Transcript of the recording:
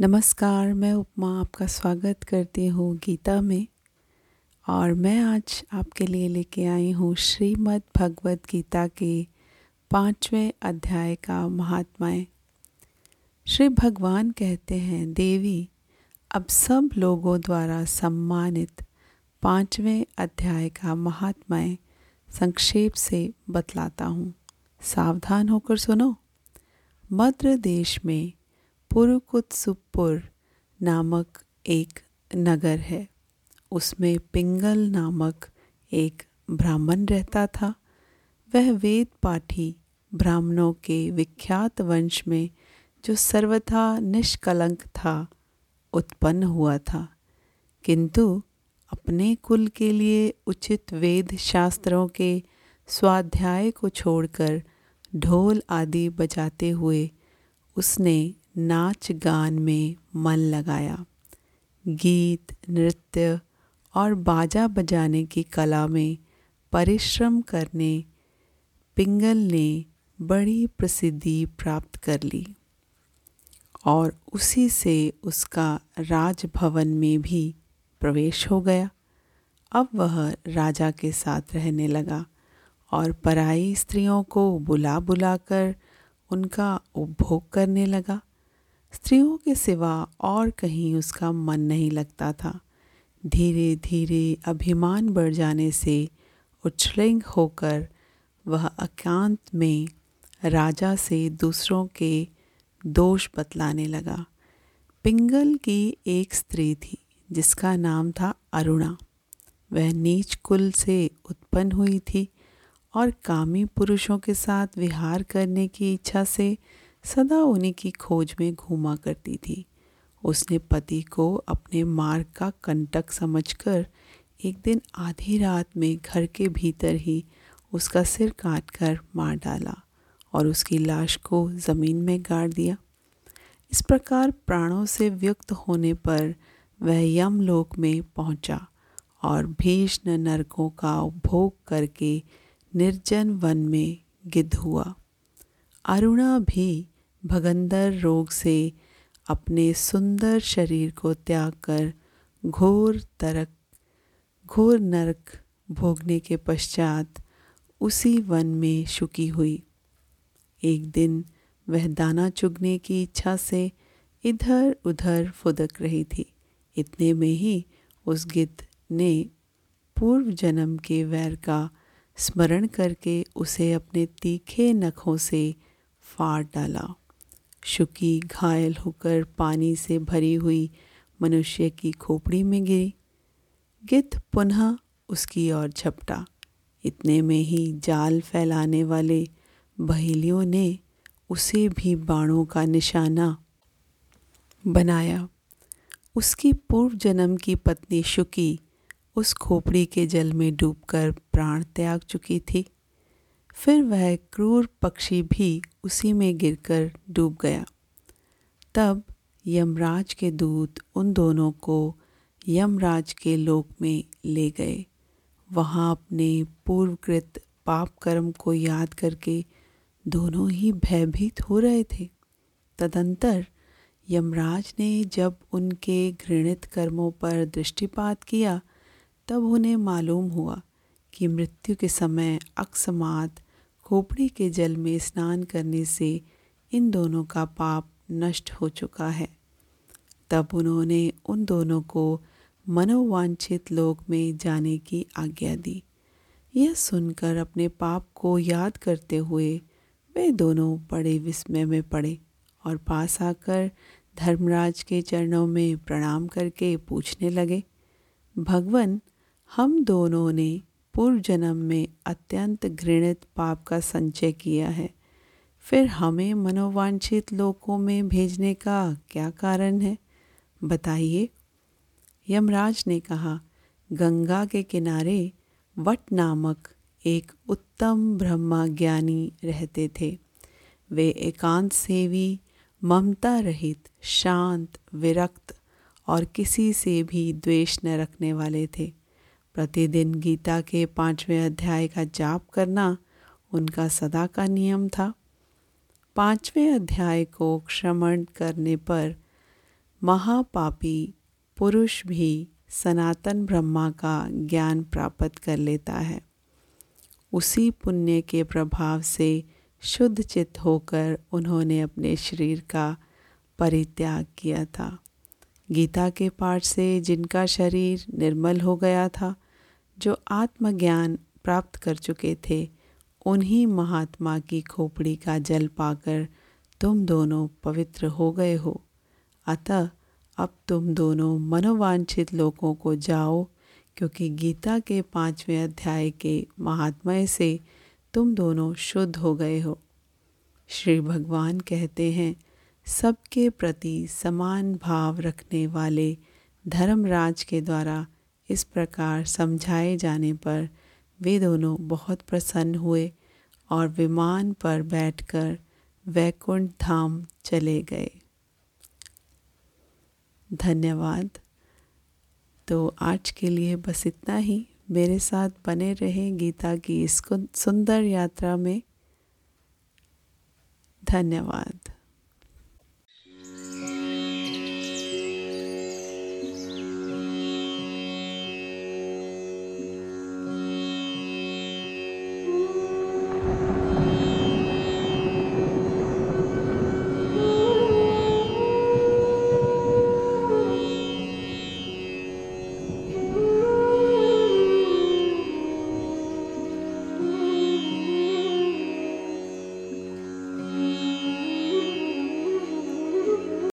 नमस्कार, मैं उपमा आपका स्वागत करती हूँ गीता में और मैं आज आपके लिए लेके आई हूँ श्रीमद् भगवद गीता के पाँचवें अध्याय का महात्माएँ। श्री भगवान कहते हैं, देवी, अब सब लोगों द्वारा सम्मानित पाँचवें अध्याय का महात्माएँ संक्षेप से बतलाता हूँ। सावधान होकर सुनो। मध्य देश में पुरकुत्सुपुर नामक एक नगर है। उसमें पिंगल नामक एक ब्राह्मण रहता था। वह वेद पाठी ब्राह्मणों के विख्यात वंश में जो सर्वथा निष्कलंक था, उत्पन्न हुआ था। किंतु अपने कुल के लिए उचित वेद शास्त्रों के स्वाध्याय को छोड़कर ढोल आदि बजाते हुए उसने नाच गान में मन लगाया। गीत, नृत्य और बाजा बजाने की कला में परिश्रम करने पिंगल ने बड़ी प्रसिद्धि प्राप्त कर ली। और उसी से उसका राजभवन में भी प्रवेश हो गया। अब वह राजा के साथ रहने लगा और पराई स्त्रियों को बुला बुलाकर उनका उपभोग करने लगा। स्त्रियों के सिवा और कहीं उसका मन नहीं लगता था। धीरे धीरे अभिमान बढ़ जाने से उछलिंग होकर वह एकांत में राजा से दूसरों के दोष बतलाने लगा। पिंगल की एक स्त्री थी, जिसका नाम था अरुणा। वह नीच कुल से उत्पन्न हुई थी और कामी पुरुषों के साथ विहार करने की इच्छा से सदा उन्हीं की खोज में घूमा करती थी। उसने पति को अपने मार्ग का कंटक समझकर एक दिन आधी रात में घर के भीतर ही उसका सिर काट कर मार डाला और उसकी लाश को ज़मीन में गाड़ दिया। इस प्रकार प्राणों से व्यक्त होने पर वह यमलोक में पहुँचा और भीष्ण नरकों का उपभोग करके निर्जन वन में गिद्ध हुआ। अरुणा भी भगंदर रोग से अपने सुंदर शरीर को त्याग कर घोर तरक, घोर नरक भोगने के पश्चात उसी वन में शुकी हुई। एक दिन वह दाना चुगने की इच्छा से इधर उधर फुदक रही थी। इतने में ही उस गिद्ध ने पूर्व जन्म के वैर का स्मरण करके उसे अपने तीखे नखों से फाड़ डाला। शुकी घायल होकर पानी से भरी हुई मनुष्य की खोपड़ी में गिरी। गिद्ध पुनः उसकी ओर झपटा। इतने में ही जाल फैलाने वाले बहेलियों ने उसे भी बाणों का निशाना बनाया। उसकी पूर्व जन्म की पत्नी शुकी उस खोपड़ी के जल में डूबकर प्राण त्याग चुकी थी। फिर वह क्रूर पक्षी भी उसी में गिरकर डूब गया। तब यमराज के दूत उन दोनों को यमराज के लोक में ले गए। वहाँ अपने पूर्वकृत पाप कर्म को याद करके दोनों ही भयभीत हो रहे थे। तदंतर यमराज ने जब उनके घृणित कर्मों पर दृष्टिपात किया, तब उन्हें मालूम हुआ कि मृत्यु के समय अकस्मात खोपड़ी के जल में स्नान करने से इन दोनों का पाप नष्ट हो चुका है। तब उन्होंने उन दोनों को मनोवांछित लोक में जाने की आज्ञा दी। यह सुनकर अपने पाप को याद करते हुए वे दोनों बड़े विस्मय में पड़े और पास आकर धर्मराज के चरणों में प्रणाम करके पूछने लगे, भगवान, हम दोनों ने पूर्व जन्म में अत्यंत घृणित पाप का संचय किया है। फिर हमें मनोवांछित लोकों में भेजने का क्या कारण है? बताइए। यमराज ने कहा, गंगा के किनारे वट नामक एक उत्तम ब्रह्मा ज्ञानी रहते थे। वे एकांत सेवी, ममता रहित, शांत, विरक्त और किसी से भी द्वेष न रखने वाले थे। प्रतिदिन गीता के पाँचवें अध्याय का जाप करना उनका सदा का नियम था। पाँचवें अध्याय को श्रमण करने पर महापापी पुरुष भी सनातन ब्रह्मा का ज्ञान प्राप्त कर लेता है। उसी पुण्य के प्रभाव से शुद्ध चित्त होकर उन्होंने अपने शरीर का परित्याग किया था। गीता के पाठ से जिनका शरीर निर्मल हो गया था जो आत्मज्ञान प्राप्त कर चुके थे, उन्हीं महात्मा की खोपड़ी का जल पाकर तुम दोनों पवित्र हो गए हो। अतः अब तुम दोनों मनोवांछित लोगों को जाओ, क्योंकि गीता के पाँचवें अध्याय के महात्मय से तुम दोनों शुद्ध हो गए हो। श्री भगवान कहते हैं, सबके प्रति समान भाव रखने वाले धर्मराज के द्वारा इस प्रकार समझाए जाने पर वे दोनों बहुत प्रसन्न हुए और विमान पर बैठकर वैकुंठ धाम चले गए। धन्यवाद। तो आज के लिए बस इतना ही। मेरे साथ बने रहें गीता की इस सुंदर यात्रा में। धन्यवाद।